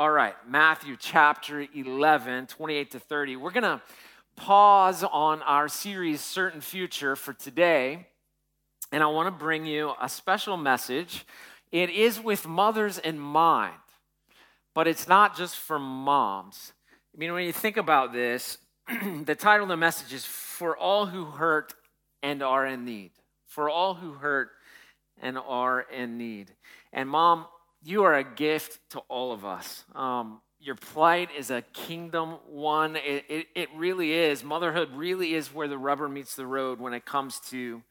All right, Matthew chapter 11, 28 to 30. We're going to pause on our series, Certain Future, for today. And I want to bring you a special message. It is with mothers in mind, but it's not just for moms. I mean, when you think about this, the title of the message is For All Who Hurt and Are in Need. For all who hurt and are in need. And, mom, you are a gift to all of us. Um, your plight is a kingdom one. It, it, it, really is. Motherhood really is where the rubber meets the road when it comes to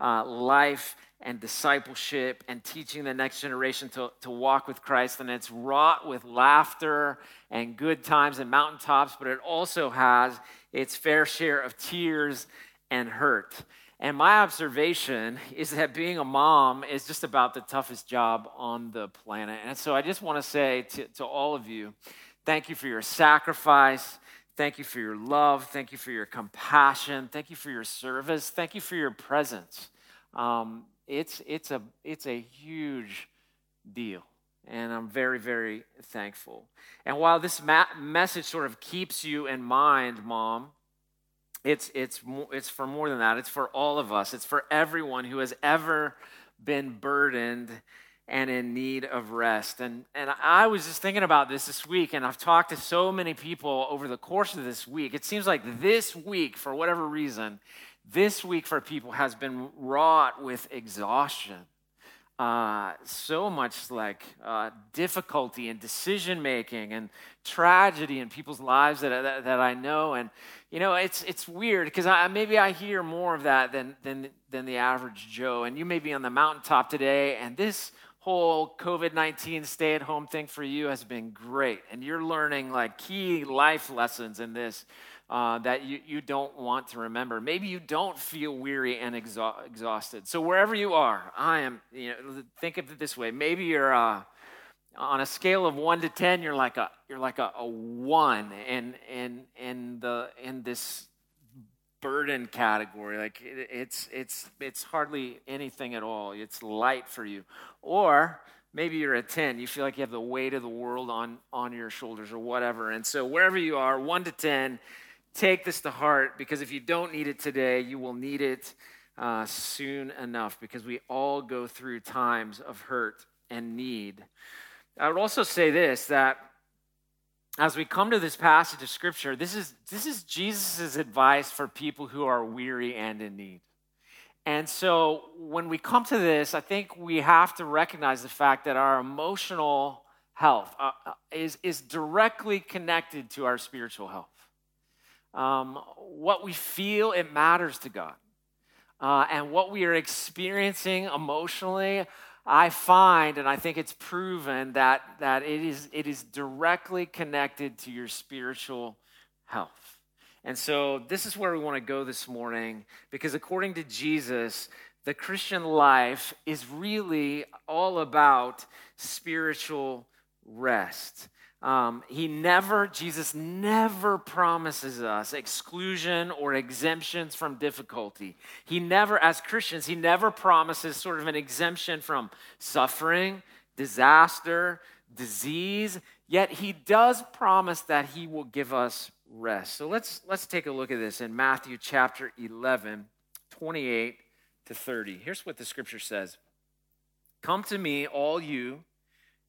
uh, life and discipleship and teaching the next generation to, to walk with Christ. And it's wrought with laughter and good times and mountaintops, but it also has its fair share of tears and hurt. And my observation is that being a mom is just about the toughest job on the planet. And so I just want to say to, to all of you, thank you for your sacrifice. Thank you for your love. Thank you for your compassion. Thank you for your service. Thank you for your presence. Um, it's, it's, a, it's a huge deal. And I'm very, very thankful. And while this ma- message sort of keeps you in mind, Mom, it's, it's, it's for more than that. It's for all of us. It's for everyone who has ever been burdened and in need of rest. And, and I was just thinking about this this week, and I've talked to so many people over the course of this week. It seems like this week, for whatever reason, this week for people has been wrought with exhaustion uh, so much like uh, difficulty and decision making and tragedy in people's lives that, that, that, I know. And, you know, it's, it's weird because I, maybe I hear more of that than, than, than the average Joe. And you may be on the mountaintop today, and this whole COVID 19 stay at home thing for you has been great. And you're learning like key life lessons in this uh, that you, you don't want to remember. Maybe you don't feel weary and exhausted. So wherever you are, I am, you know, think of it this way. Maybe you're uh, on a scale of one to 10, you're like a, you're like a, a one in, in, in, the, in this burden category. Like it, it's, it's, it's hardly anything at all. It's light for you. Or, maybe you're a 10 you feel like you have the weight of the world on on your shoulders or whatever and so wherever you are 1 to 10 take this to heart because if you don't need it today, you will need it uh, soon enough because we all go through times of hurt and need. I would also say this that as we come to this passage of scripture, this is, this is Jesus' advice for people who are weary and in need. And so when we come to this, I think we have to recognize the fact that our emotional health uh, uh is, is directly connected to our spiritual health um, what we feel, it matters to God. Uh, and what we are experiencing emotionally, I find, and I think it's proven that, that it, is, it is directly connected to your spiritual health. And so, this is where we want to go this morning because, according to Jesus, the Christian life is really all about spiritual rest. Um, he never, Jesus never promises us exclusion or exemptions from difficulty. He never, as Christians, he never promises sort of an exemption from suffering, disaster, disease, yet he does promise that he will give us rest. So let's, let's take a look at this in Matthew chapter 11, 28 to 30. Here's what the scripture says Come to me, all you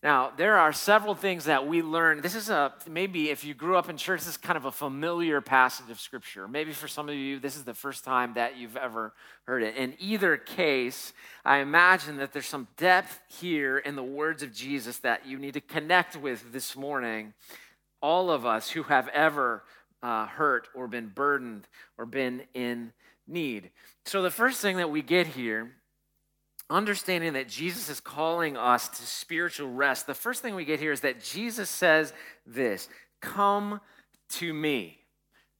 Now, there are several things that we learn. This is a, maybe if you grew up in church, this is kind of a familiar passage of Scripture. Maybe for some of you, this is the first time that you've ever heard it. In either case, I imagine that there's some depth here in the words of Jesus that you need to connect with this morning. All of us who have ever uh, hurt or been burdened or been in need. So, the first thing that we get here understanding that Jesus is calling us to spiritual rest, the first thing we get here is that Jesus says this Come to me.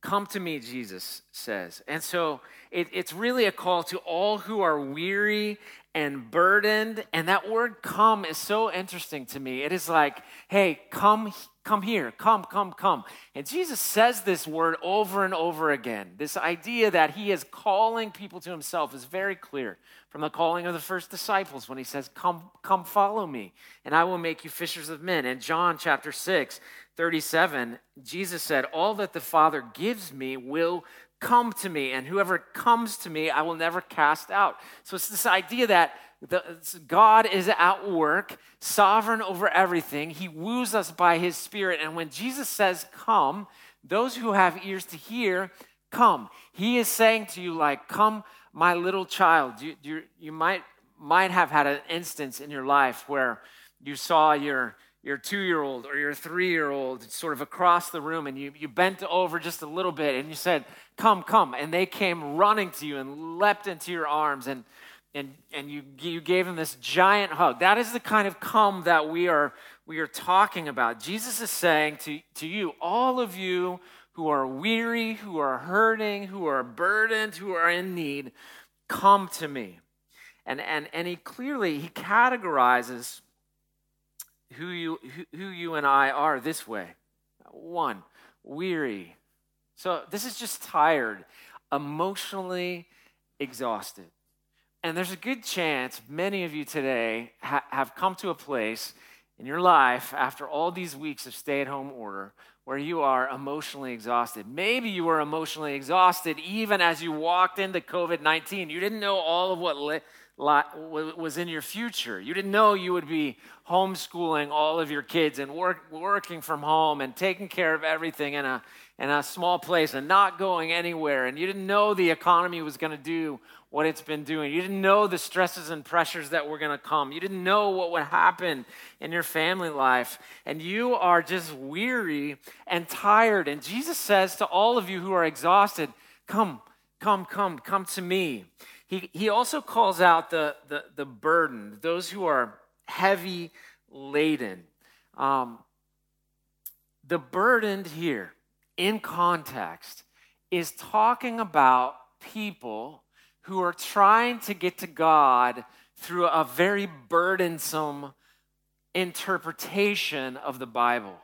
Come to me, Jesus says. And so it, it's really a call to all who are weary and burdened. And that word come is so interesting to me. It is like, hey, come, come here, come, come, come. And Jesus says this word over and over again. This idea that he is calling people to himself is very clear from the calling of the first disciples when he says, Come, come follow me, and I will make you fishers of men. In John chapter 6, 37, Jesus said, All that the Father gives me will come to me, and whoever comes to me, I will never cast out. So it's this idea that the, God is at work, sovereign over everything. He woos us by his Spirit. And when Jesus says, Come, those who have ears to hear, come. He is saying to you, like, Come, my little child. You, you, you might, might have had an instance in your life where you saw your your two year old or your three year old sort of across the room and you, you bent over just a little bit and you said, Come, come. And they came running to you and leapt into your arms and, and, and you, you gave him this giant hug. That is the kind of come that we are, we are talking about. Jesus is saying to, to you, all of you who are weary, who are hurting, who are burdened, who are in need, come to me. And, and, and he clearly, he categorizes who you, who you and I are this way. One, weary. So this is just tired, emotionally exhausted. And there's a good chance many of you today ha- have come to a place in your life after all these weeks of stay at home order where you are emotionally exhausted. Maybe you were emotionally exhausted even as you walked into COVID 19. You didn't know all of what li- was in your future. You didn't know you would be homeschooling all of your kids and work, working from home and taking care of everything in a, in a small place and not going anywhere. And you didn't know the economy was going to do what it's been doing. You didn't know the stresses and pressures that were going to come. You didn't know what would happen in your family life. And you are just weary and tired. And Jesus says to all of you who are exhausted, Come, come, come, come to me. He, he also calls out the, the, the burden, those who are heavy laden. Um, the burdened here, in context, is talking about people who are trying to get to God through a very burdensome interpretation of the Bible.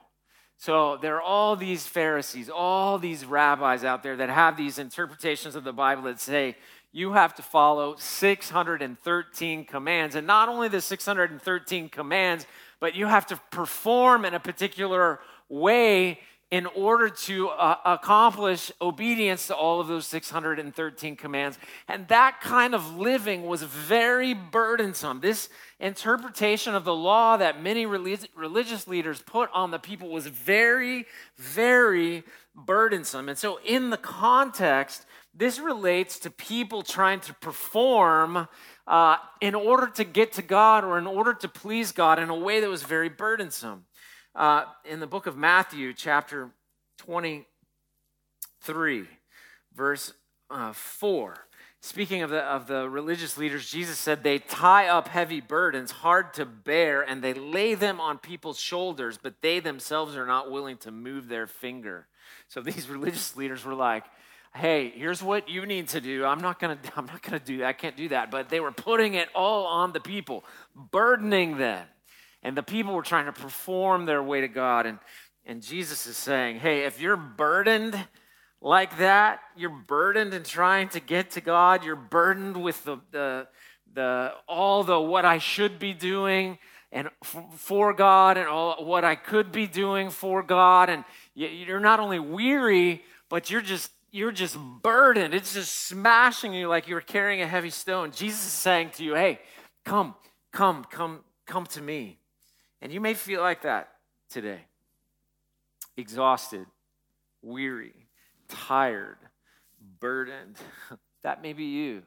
So there are all these Pharisees, all these rabbis out there that have these interpretations of the Bible that say you have to follow 613 commands. And not only the 613 commands, but you have to perform in a particular way in order to uh, accomplish obedience to all of those 613 commands. And that kind of living was very burdensome. This interpretation of the law that many religious leaders put on the people was very, very burdensome. And so, in the context, this relates to people trying to perform uh, in order to get to God or in order to please God in a way that was very burdensome. Uh, in the book of Matthew, chapter 23, verse uh, 4, speaking of the, of the religious leaders, Jesus said, They tie up heavy burdens, hard to bear, and they lay them on people's shoulders, but they themselves are not willing to move their finger. So these religious leaders were like, hey, here's what you need to do. I'm not gonna, I'm not gonna do. I can't do that. But they were putting it all on the people, burdening them. And the people were trying to perform their way to God. And, and Jesus is saying, hey, if you're burdened like that, you're burdened in trying to get to God, you're burdened with the, the, the all the what I should be doing and for God and all what I could be doing for God. And you're not only weary, but you're just you're just burdened. It's just smashing you like you're carrying a heavy stone. Jesus is saying to you, hey, come, come, come, come to me. And you may feel like that today exhausted, weary, tired, burdened. that may be you.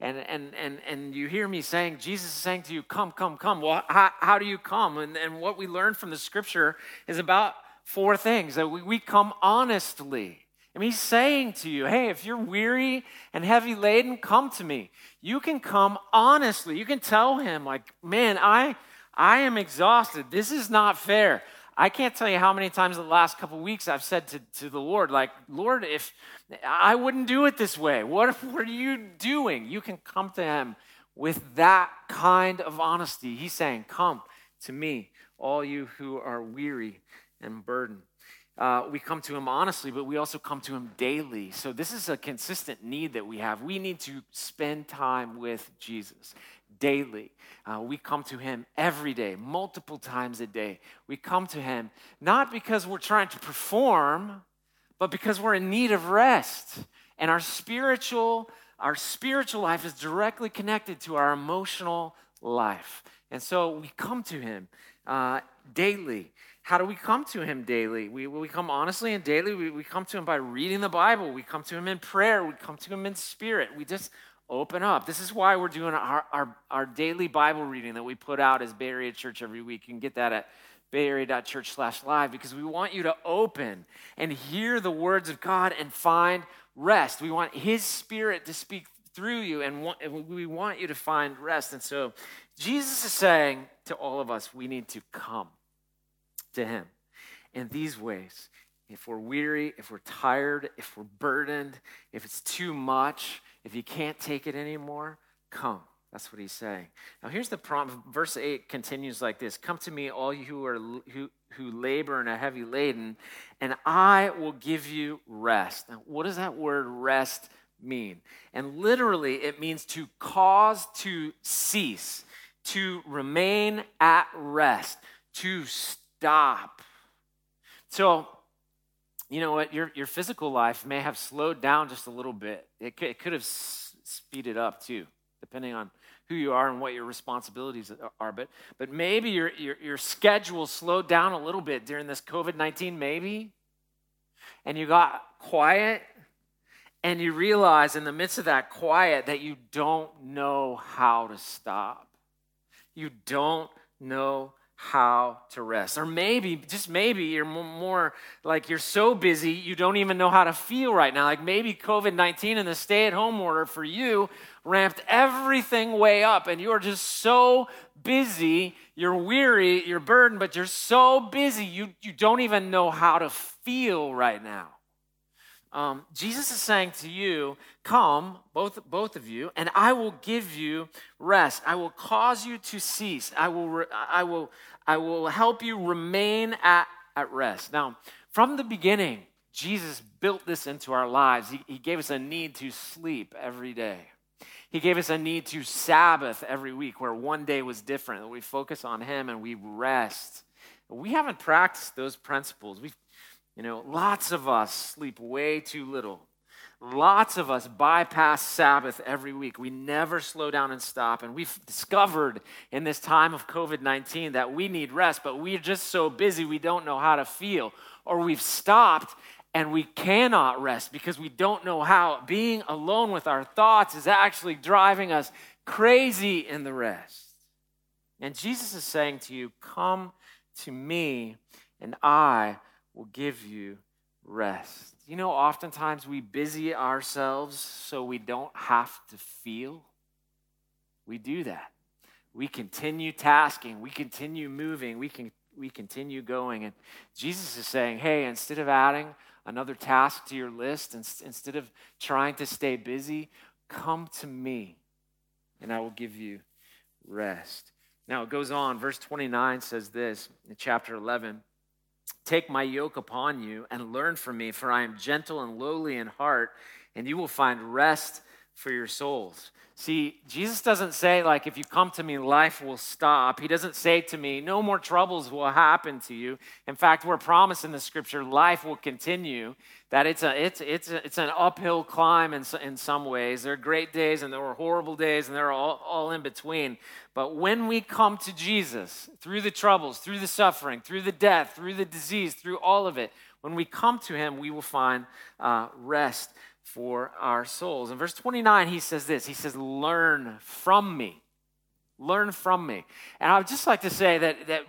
And, and, and, and you hear me saying, Jesus is saying to you, come, come, come. Well, how, how do you come? And, and what we learn from the scripture is about four things that we, we come honestly. I mean, he's saying to you, hey, if you're weary and heavy laden, come to me. You can come honestly. You can tell him, like, man, I, I am exhausted. This is not fair. I can't tell you how many times in the last couple weeks I've said to, to the Lord, like, Lord, if I wouldn't do it this way, what, what are you doing? You can come to Him with that kind of honesty. He's saying, Come to me, all you who are weary and burdened. Uh, we come to him honestly, but we also come to him daily. So, this is a consistent need that we have. We need to spend time with Jesus daily. Uh, we come to Him every day, multiple times a day. We come to Him not because we're trying to perform, but because we're in need of rest. And our spiritual, our spiritual life is directly connected to our emotional life. And so we come to Him uh, daily. How do we come to Him daily? We, we come honestly and daily. We, we come to Him by reading the Bible. We come to Him in prayer. We come to Him in spirit. We just open up. This is why we're doing our, our, our daily Bible reading that we put out as Bay Area Church every week. You can get that at bayarea.church slash live because we want you to open and hear the words of God and find rest. We want His Spirit to speak through you and we want you to find rest. And so Jesus is saying to all of us, we need to come to Him in these ways. If we're weary, if we're tired, if we're burdened, if it's too much, if you can't take it anymore, come. That's what he's saying. Now here's the problem. Verse 8 continues like this Come to me, all you who are who, who labor and are heavy laden, and I will give you rest. Now, what does that word rest mean? And literally, it means to cause to cease, to remain at rest, to stop. So you know what, your, your physical life may have slowed down just a little bit. It could, it could have s- speeded up too, depending on who you are and what your responsibilities are. But, but maybe your, your, your schedule slowed down a little bit during this COVID 19, maybe. And you got quiet, and you realize in the midst of that quiet that you don't know how to stop. You don't know how to rest. Or maybe, just maybe, you're more like you're so busy you don't even know how to feel right now. Like maybe COVID 19 and the stay at home order for you ramped everything way up, and you're just so busy, you're weary, you're burdened, but you're so busy you, you don't even know how to feel right now. Um, Jesus is saying to you, Come, both, both of you, and I will give you rest. I will cause you to cease. I will, re- I will, I will help you remain at, at rest. Now, from the beginning, Jesus built this into our lives. He, he gave us a need to sleep every day. He gave us a need to Sabbath every week, where one day was different. We focus on Him and we rest. We haven't practiced those principles. We've you know, lots of us sleep way too little. Lots of us bypass Sabbath every week. We never slow down and stop. And we've discovered in this time of COVID 19 that we need rest, but we're just so busy we don't know how to feel. Or we've stopped and we cannot rest because we don't know how. Being alone with our thoughts is actually driving us crazy in the rest. And Jesus is saying to you, Come to me, and I will give you rest. You know, oftentimes we busy ourselves so we don't have to feel. We do that. We continue tasking, we continue moving, we can we continue going. And Jesus is saying, hey, instead of adding another task to your list, instead of trying to stay busy, come to me and I will give you rest. Now it goes on, verse 29 says this in chapter 11 Take my yoke upon you and learn from me, for I am gentle and lowly in heart, and you will find rest for your souls. See, Jesus doesn't say, like, if you come to me, life will stop. He doesn't say to me, no more troubles will happen to you. In fact, we're promised in the scripture, life will continue, that it's, a, it's, it's, a, it's an uphill climb in, in some ways. There are great days and there are horrible days and they're all, all in between. But when we come to Jesus, through the troubles, through the suffering, through the death, through the disease, through all of it, when we come to him, we will find uh, rest for our souls. In verse 29, he says this He says, Learn from me. Learn from me. And I would just like to say that, that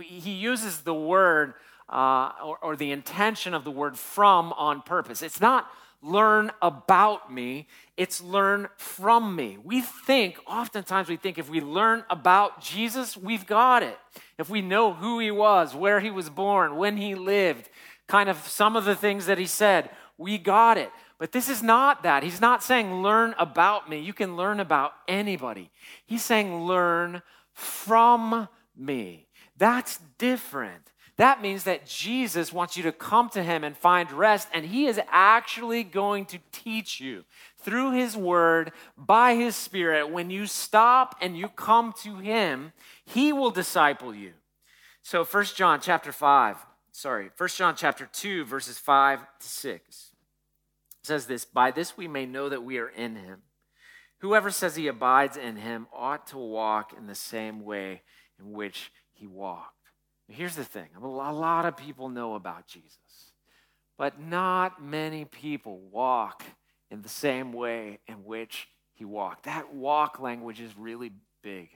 he uses the word uh, or, or the intention of the word from on purpose. It's not learn about me, it's learn from me. We think, oftentimes we think if we learn about Jesus, we've got it. If we know who he was, where he was born, when he lived, kind of some of the things that he said, we got it. But this is not that. He's not saying, learn about me. You can learn about anybody. He's saying, learn from me. That's different. That means that Jesus wants you to come to him and find rest, and he is actually going to teach you through his word, by his spirit. When you stop and you come to him, he will disciple you. So, First John chapter 5, sorry, First John chapter 2, verses 5 to 6 says this By this we may know that we are in him. Whoever says he abides in him ought to walk in the same way in which he walked. Here's the thing a lot of people know about Jesus, but not many people walk in the same way in which he walked. That walk language is really big.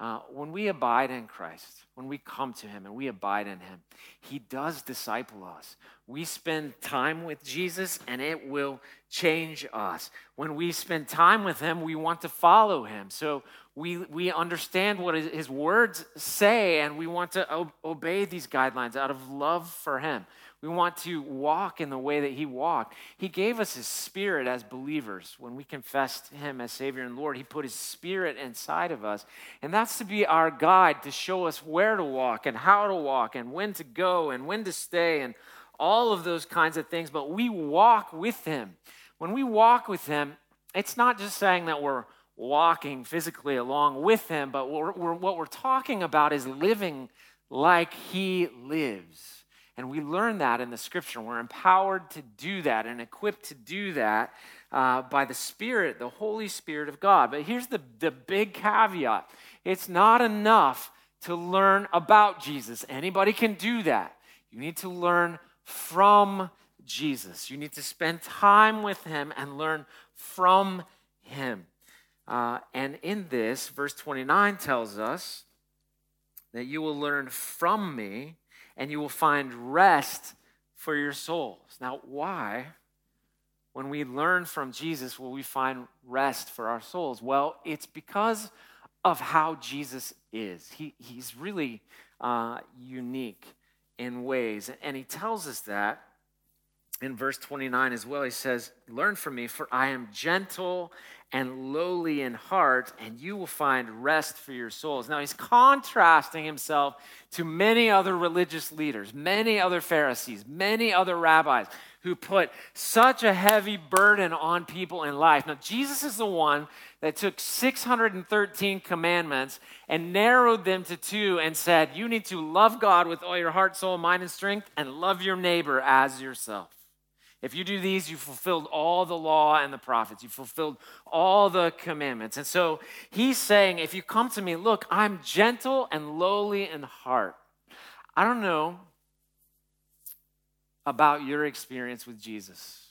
Uh, when we abide in Christ, when we come to Him and we abide in Him, He does disciple us. We spend time with Jesus and it will change us. When we spend time with Him, we want to follow Him. So we, we understand what His words say and we want to obey these guidelines out of love for Him. We want to walk in the way that He walked. He gave us His Spirit as believers. When we confessed Him as Savior and Lord, He put His Spirit inside of us. And that's to be our guide to show us where to walk and how to walk and when to go and when to stay and all of those kinds of things. But we walk with Him. When we walk with Him, it's not just saying that we're walking physically along with Him, but we're, we're, what we're talking about is living like He lives. And we learn that in the scripture. We're empowered to do that and equipped to do that uh, by the Spirit, the Holy Spirit of God. But here's the, the big caveat it's not enough to learn about Jesus. Anybody can do that. You need to learn from Jesus. You need to spend time with him and learn from him. Uh, and in this, verse 29 tells us that you will learn from me and you will find rest for your souls. Now, why, when we learn from Jesus, will we find rest for our souls? Well, it's because of how Jesus is. He, he's really uh, unique in ways. And he tells us that in verse 29 as well. He says, Learn from me, for I am gentle and lowly in heart, and you will find rest for your souls. Now, he's contrasting himself to many other religious leaders, many other Pharisees, many other rabbis who put such a heavy burden on people in life. Now, Jesus is the one that took 613 commandments and narrowed them to two and said, You need to love God with all your heart, soul, mind, and strength, and love your neighbor as yourself. If you do these, you fulfilled all the law and the prophets. You fulfilled all the commandments. And so he's saying, if you come to me, look, I'm gentle and lowly in heart. I don't know about your experience with Jesus,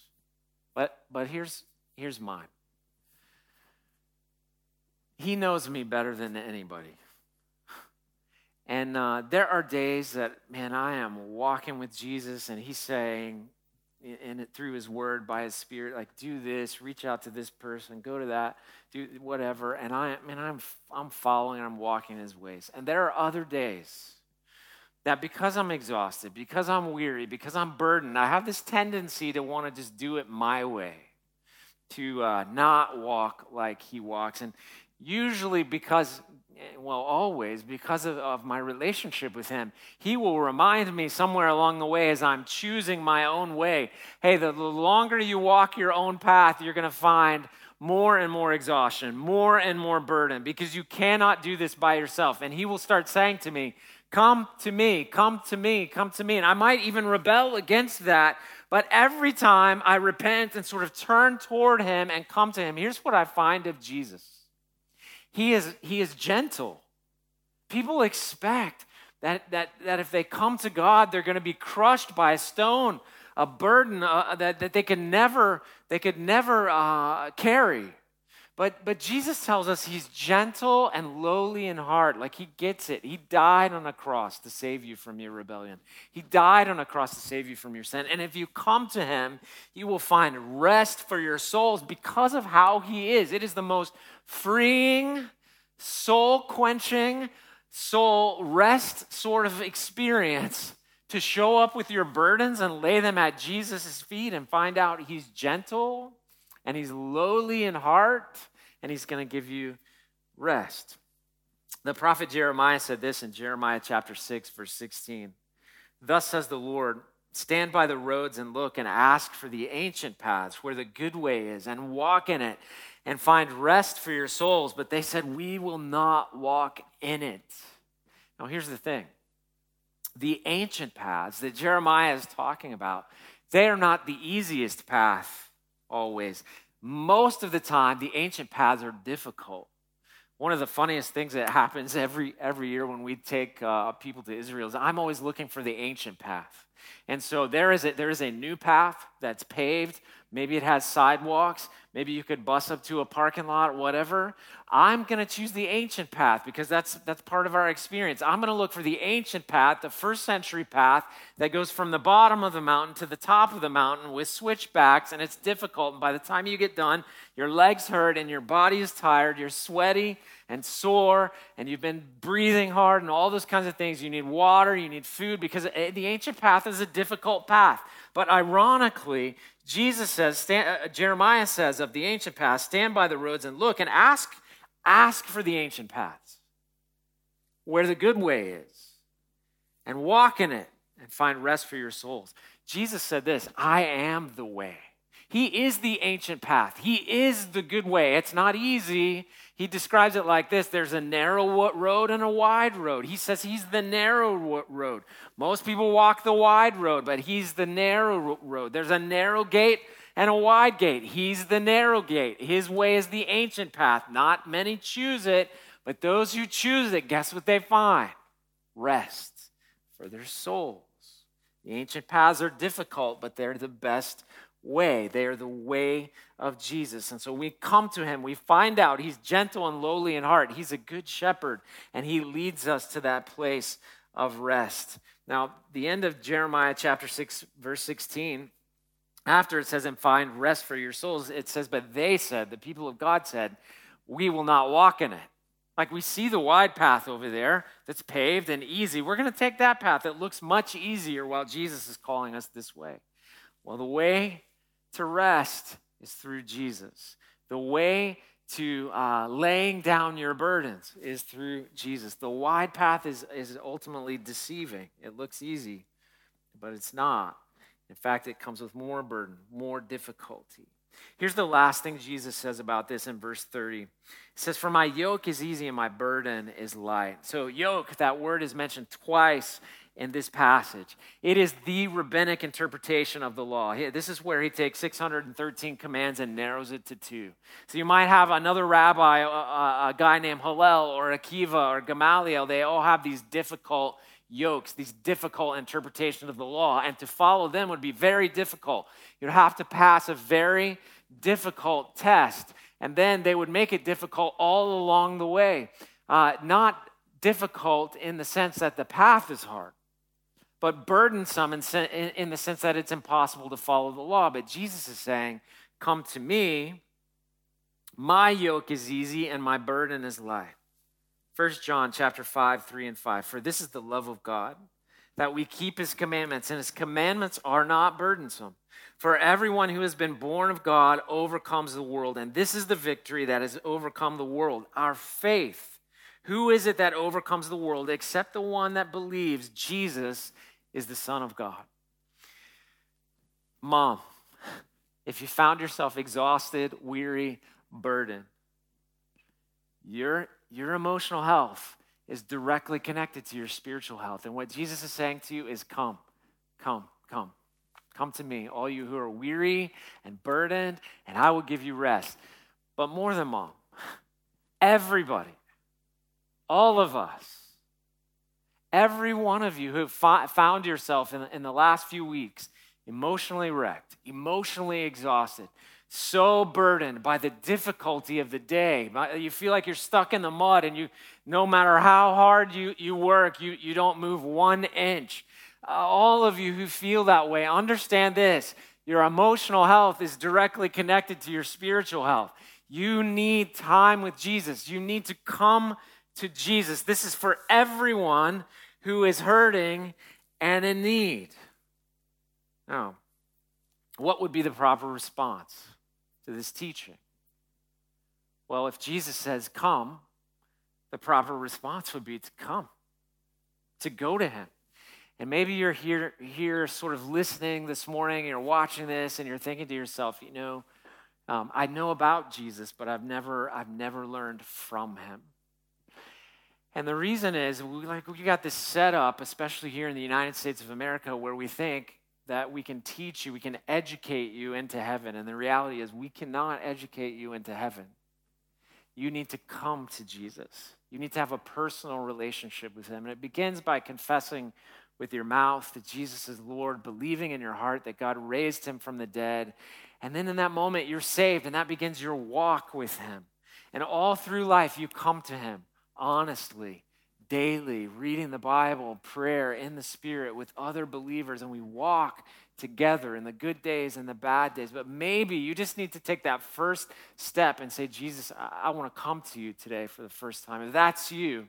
but, but here's, here's mine. He knows me better than anybody. And uh, there are days that, man, I am walking with Jesus and he's saying, in it through his word by his spirit like do this reach out to this person go to that do whatever. And i mean i'm i'm following i'm walking his ways. And there are other days that because i'm exhausted because i'm weary because i'm burdened i have this tendency to want to just do it my way to uh, not walk like he walks. And usually because well, always, because of, of, my relationship with Him, He will remind me somewhere along the way as I'm choosing my own way hey, the, the longer you walk your own path, you're going to find more and more exhaustion, more and more burden, because you cannot do this by yourself. And He will start saying to me, Come to me, come to me, come to me. And I might even rebel against that. But every time I repent and sort of turn toward Him and come to Him, here's what I find of Jesus he is, he is gentle. People expect that, that, that if they come to God, they're going to be crushed by a stone, a burden uh, that, that they can never, they could never uh, carry. But, but Jesus tells us he's gentle and lowly in heart. Like he gets it. He died on a cross to save you from your rebellion. He died on a cross to save you from your sin. And if you come to him, you will find rest for your souls because of how he is. It is the most freeing, soul quenching, soul rest sort of experience to show up with your burdens and lay them at Jesus' feet and find out he's gentle and he's lowly in heart and he's going to give you rest. The prophet Jeremiah said this in Jeremiah chapter 6, verse 16. Thus says the Lord, stand by the roads and look and ask for the ancient paths where the good way is and walk in it and find rest for your souls. But they said, We will not walk in it. Now, here's the thing the ancient paths that Jeremiah is talking about, they are not the easiest path always most of the time, the ancient paths are difficult. One of the funniest things that happens every, every year when we take uh, people to Israel is I'm always looking for the ancient path. And so there is, a, there is a new path that's paved. Maybe it has sidewalks. Maybe you could bus up to a parking lot, whatever. I'm going to choose the ancient path because that's, that's part of our experience. I'm going to look for the ancient path, the first century path that goes from the bottom of the mountain to the top of the mountain with switchbacks, and it's difficult. And by the time you get done, your legs hurt and your body is tired, you're sweaty and sore, and you've been breathing hard and all those kinds of things. You need water, you need food because eh, the ancient path is a difficult path. But ironically, Jesus says, stand, uh, Jeremiah says of the ancient path, stand by the roads and look and ask Ask for the ancient paths where the good way is and walk in it and find rest for your souls. Jesus said this I am the way. He is the ancient path. He is the good way. It's not easy. He describes it like this there's a narrow road and a wide road. He says he's the narrow road. Most people walk the wide road, but he's the narrow road. There's a narrow gate and a wide gate. He's the narrow gate. His way is the ancient path. Not many choose it, but those who choose it, guess what they find? Rest for their souls. The ancient paths are difficult, but they're the best way. They are the way of Jesus. And so we come to him, we find out he's gentle and lowly in heart. He's a good shepherd, and he leads us to that place of rest. Now, the end of Jeremiah chapter 6, verse 16 after it says, and find rest for your souls, it says, but they said, the people of God said, we will not walk in it. Like we see the wide path over there that's paved and easy. We're going to take that path that looks much easier while Jesus is calling us this way. Well, the way to rest is through Jesus. The way to uh, laying down your burdens is through Jesus. The wide path is, is ultimately deceiving. It looks easy, but it's not. In fact, it comes with more burden, more difficulty. Here's the last thing Jesus says about this in verse 30. He says, For my yoke is easy and my burden is light. So, yoke, that word is mentioned twice in this passage. It is the rabbinic interpretation of the law. This is where he takes 613 commands and narrows it to two. So you might have another rabbi, a, a, guy named Hillel or Akiva or Gamaliel. They all have these difficult yokes, these difficult interpretations of the law, and to follow them would be very difficult. You'd have to pass a very difficult test, and then they would make it difficult all along the way. Uh, not difficult in the sense that the path is hard, but burdensome in, in the sense that it's impossible to follow the law. But Jesus is saying, Come to me, my yoke is easy and my burden is light. 1 John chapter 5, 3 and 5. For this is the love of God, that we keep his commandments, and his commandments are not burdensome. For everyone who has been born of God overcomes the world, and this is the victory that has overcome the world, our faith. Who is it that overcomes the world except the one that believes Jesus is the Son of God? Mom, if you found yourself exhausted, weary, burdened, you're your emotional health is directly connected to your spiritual health. And what Jesus is saying to you is come, come, come. Come to me, all you who are weary and burdened, and I will give you rest. But more than mom, everybody, all of us, every one of you who have found yourself in the, in the last few weeks emotionally wrecked, emotionally exhausted, so burdened by the difficulty of the day. You feel like you're stuck in the mud and you, no matter how hard you, you work, you, you don't move one inch. Uh, all of you who feel that way, understand this. Your emotional health is directly connected to your spiritual health. You need time with Jesus. You need to come to Jesus. This is for everyone who is hurting and in need. Now, what would be the proper response to this teaching? Well, if Jesus says, Come, the proper response would be to come, to go to Him. And maybe you're here, here sort of listening this morning, and you're watching this, and you're thinking to yourself, you know, um, I know about Jesus, but I've never, I've never learned from him. And the reason is, we, like, we got this set up, especially here in the United States of America, where we think that we can teach you, we can educate you into heaven. And the reality is, we cannot educate you into heaven. You need to come to Jesus. You need to have a personal relationship with him. And it begins by confessing with your mouth that Jesus is Lord, believing in your heart that God raised him from the dead, and then in that moment, you're saved, and that begins your walk with Him. And all through life, you come to Him honestly, daily, reading the Bible, prayer in the Spirit with other believers, and we walk together in the good days and the bad days. But maybe you just need to take that first step and say, Jesus, I, I want to come to you today for the first time. If that's you,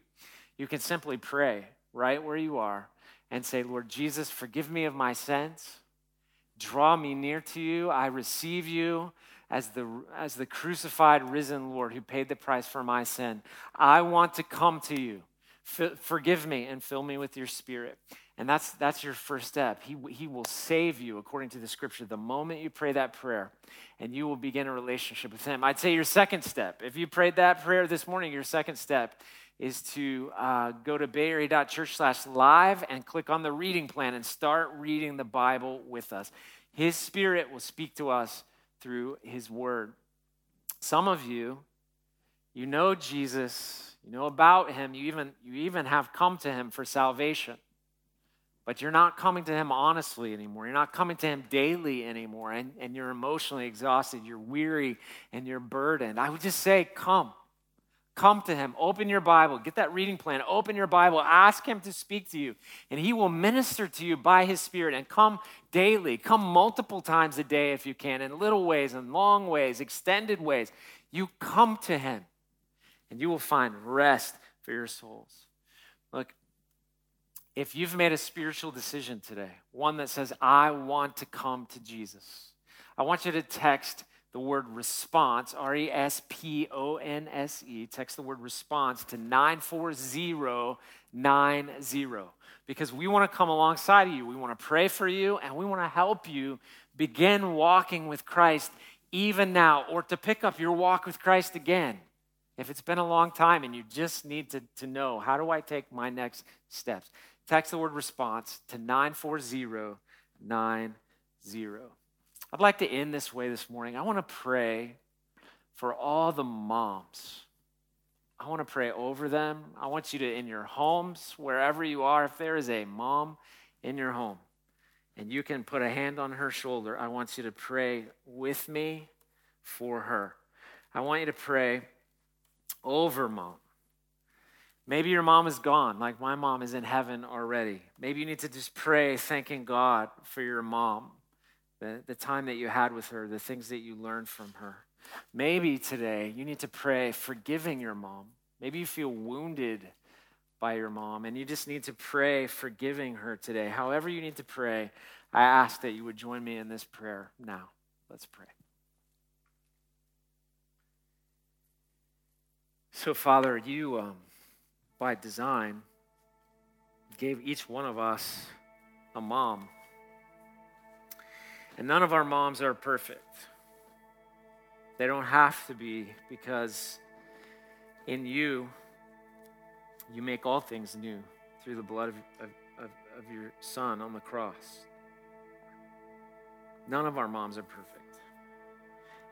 you can simply pray right where you are and say, Lord Jesus, forgive me of my sins. Draw me near to you. I receive you as the, as the crucified, risen Lord who paid the price for my sin. I want to come to you. Forgive me and fill me with your spirit. And that's, that's your first step. He, he will save you, according to the scripture, the moment you pray that prayer, and you will begin a relationship with Him. I'd say your second step, if you prayed that prayer this morning, your second step is to uh, go to bayarea.church slash live and click on the reading plan and start reading the Bible with us. His Spirit will speak to us through His Word. Some of you, you know Jesus, you know about Him, you even, you even have come to Him for salvation. But you're not coming to Him honestly anymore. You're not coming to Him daily anymore. And, and you're emotionally exhausted. You're weary and you're burdened. I would just say, come. Come to him, open your Bible, get that reading plan, open your Bible, ask him to speak to you, and he will minister to you by his Spirit. And come daily, come multiple times a day if you can, in little ways, in long ways, extended ways. You come to him, and you will find rest for your souls. Look, if you've made a spiritual decision today, one that says, I want to come to Jesus, I want you to text the word response, R E S P O N S E, text the word response to 94090 because we want to come alongside of you. We want to pray for you and we want to help you begin walking with Christ even now or to pick up your walk with Christ again. If it's been a long time and you just need to, to know, how do I take my next steps? Text the word response to 94090. I'd like to end this way this morning. I want to pray for all the moms. I want to pray over them. I want you to, in your homes, wherever you are, if there is a mom in your home and you can put a hand on her shoulder, I want you to pray with me for her. I want you to pray over mom. Maybe your mom is gone, like my mom is in heaven already. Maybe you need to just pray thanking God for your mom the, the time that you had with her, the things that you learned from her. Maybe today you need to pray forgiving your mom. Maybe you feel wounded by your mom and you just need to pray forgiving her today. However, you need to pray, I ask that you would join me in this prayer now. Let's pray. So, Father, you, um, by design, gave each one of us a mom. And none of our moms are perfect. They don't have to be because in you, you make all things new through the blood of, of, of, of your Son on the cross. None of our moms are perfect.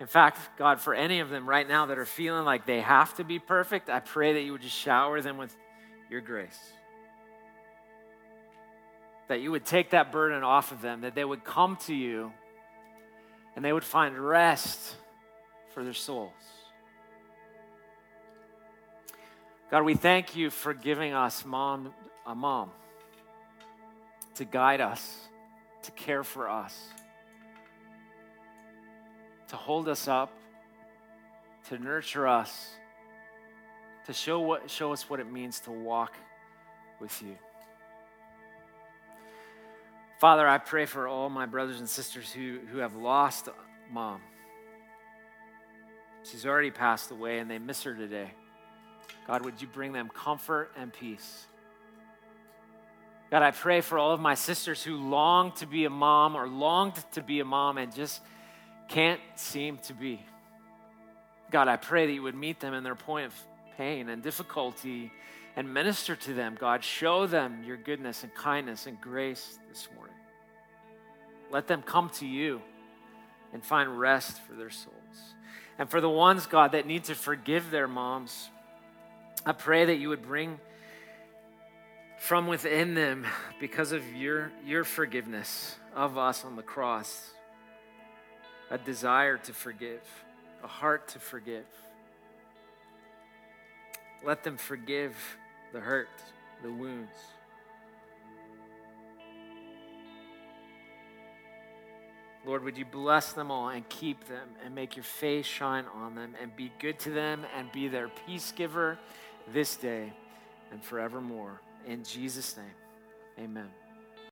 In fact, God, for any of them right now that are feeling like they have to be perfect, I pray that you would just shower them with your grace that you would take that burden off of them, that they would come to you and they would find rest for their souls. God, we thank you for giving us mom, a mom to guide us, to care for us, to hold us up, to nurture us, to show, what, show us what it means to walk with you. Father, I pray for all my brothers and sisters who, who have lost mom. She's already passed away and they miss her today. God, would you bring them comfort and peace? God, I pray for all of my sisters who long to be a mom or longed to be a mom and just can't seem to be. God, I pray that you would meet them in their point of pain and difficulty and minister to them. God, show them your goodness and kindness and grace this morning. Let them come to you and find rest for their souls. And for the ones, God, that need to forgive their moms, I pray that you would bring from within them, because of your, your forgiveness of us on the cross, a desire to forgive, a heart to forgive. Let them forgive the hurt, the wounds. Lord, would you bless them all and keep them and make your face shine on them and be good to them and be their peace giver this day and forevermore. In Jesus' name, amen.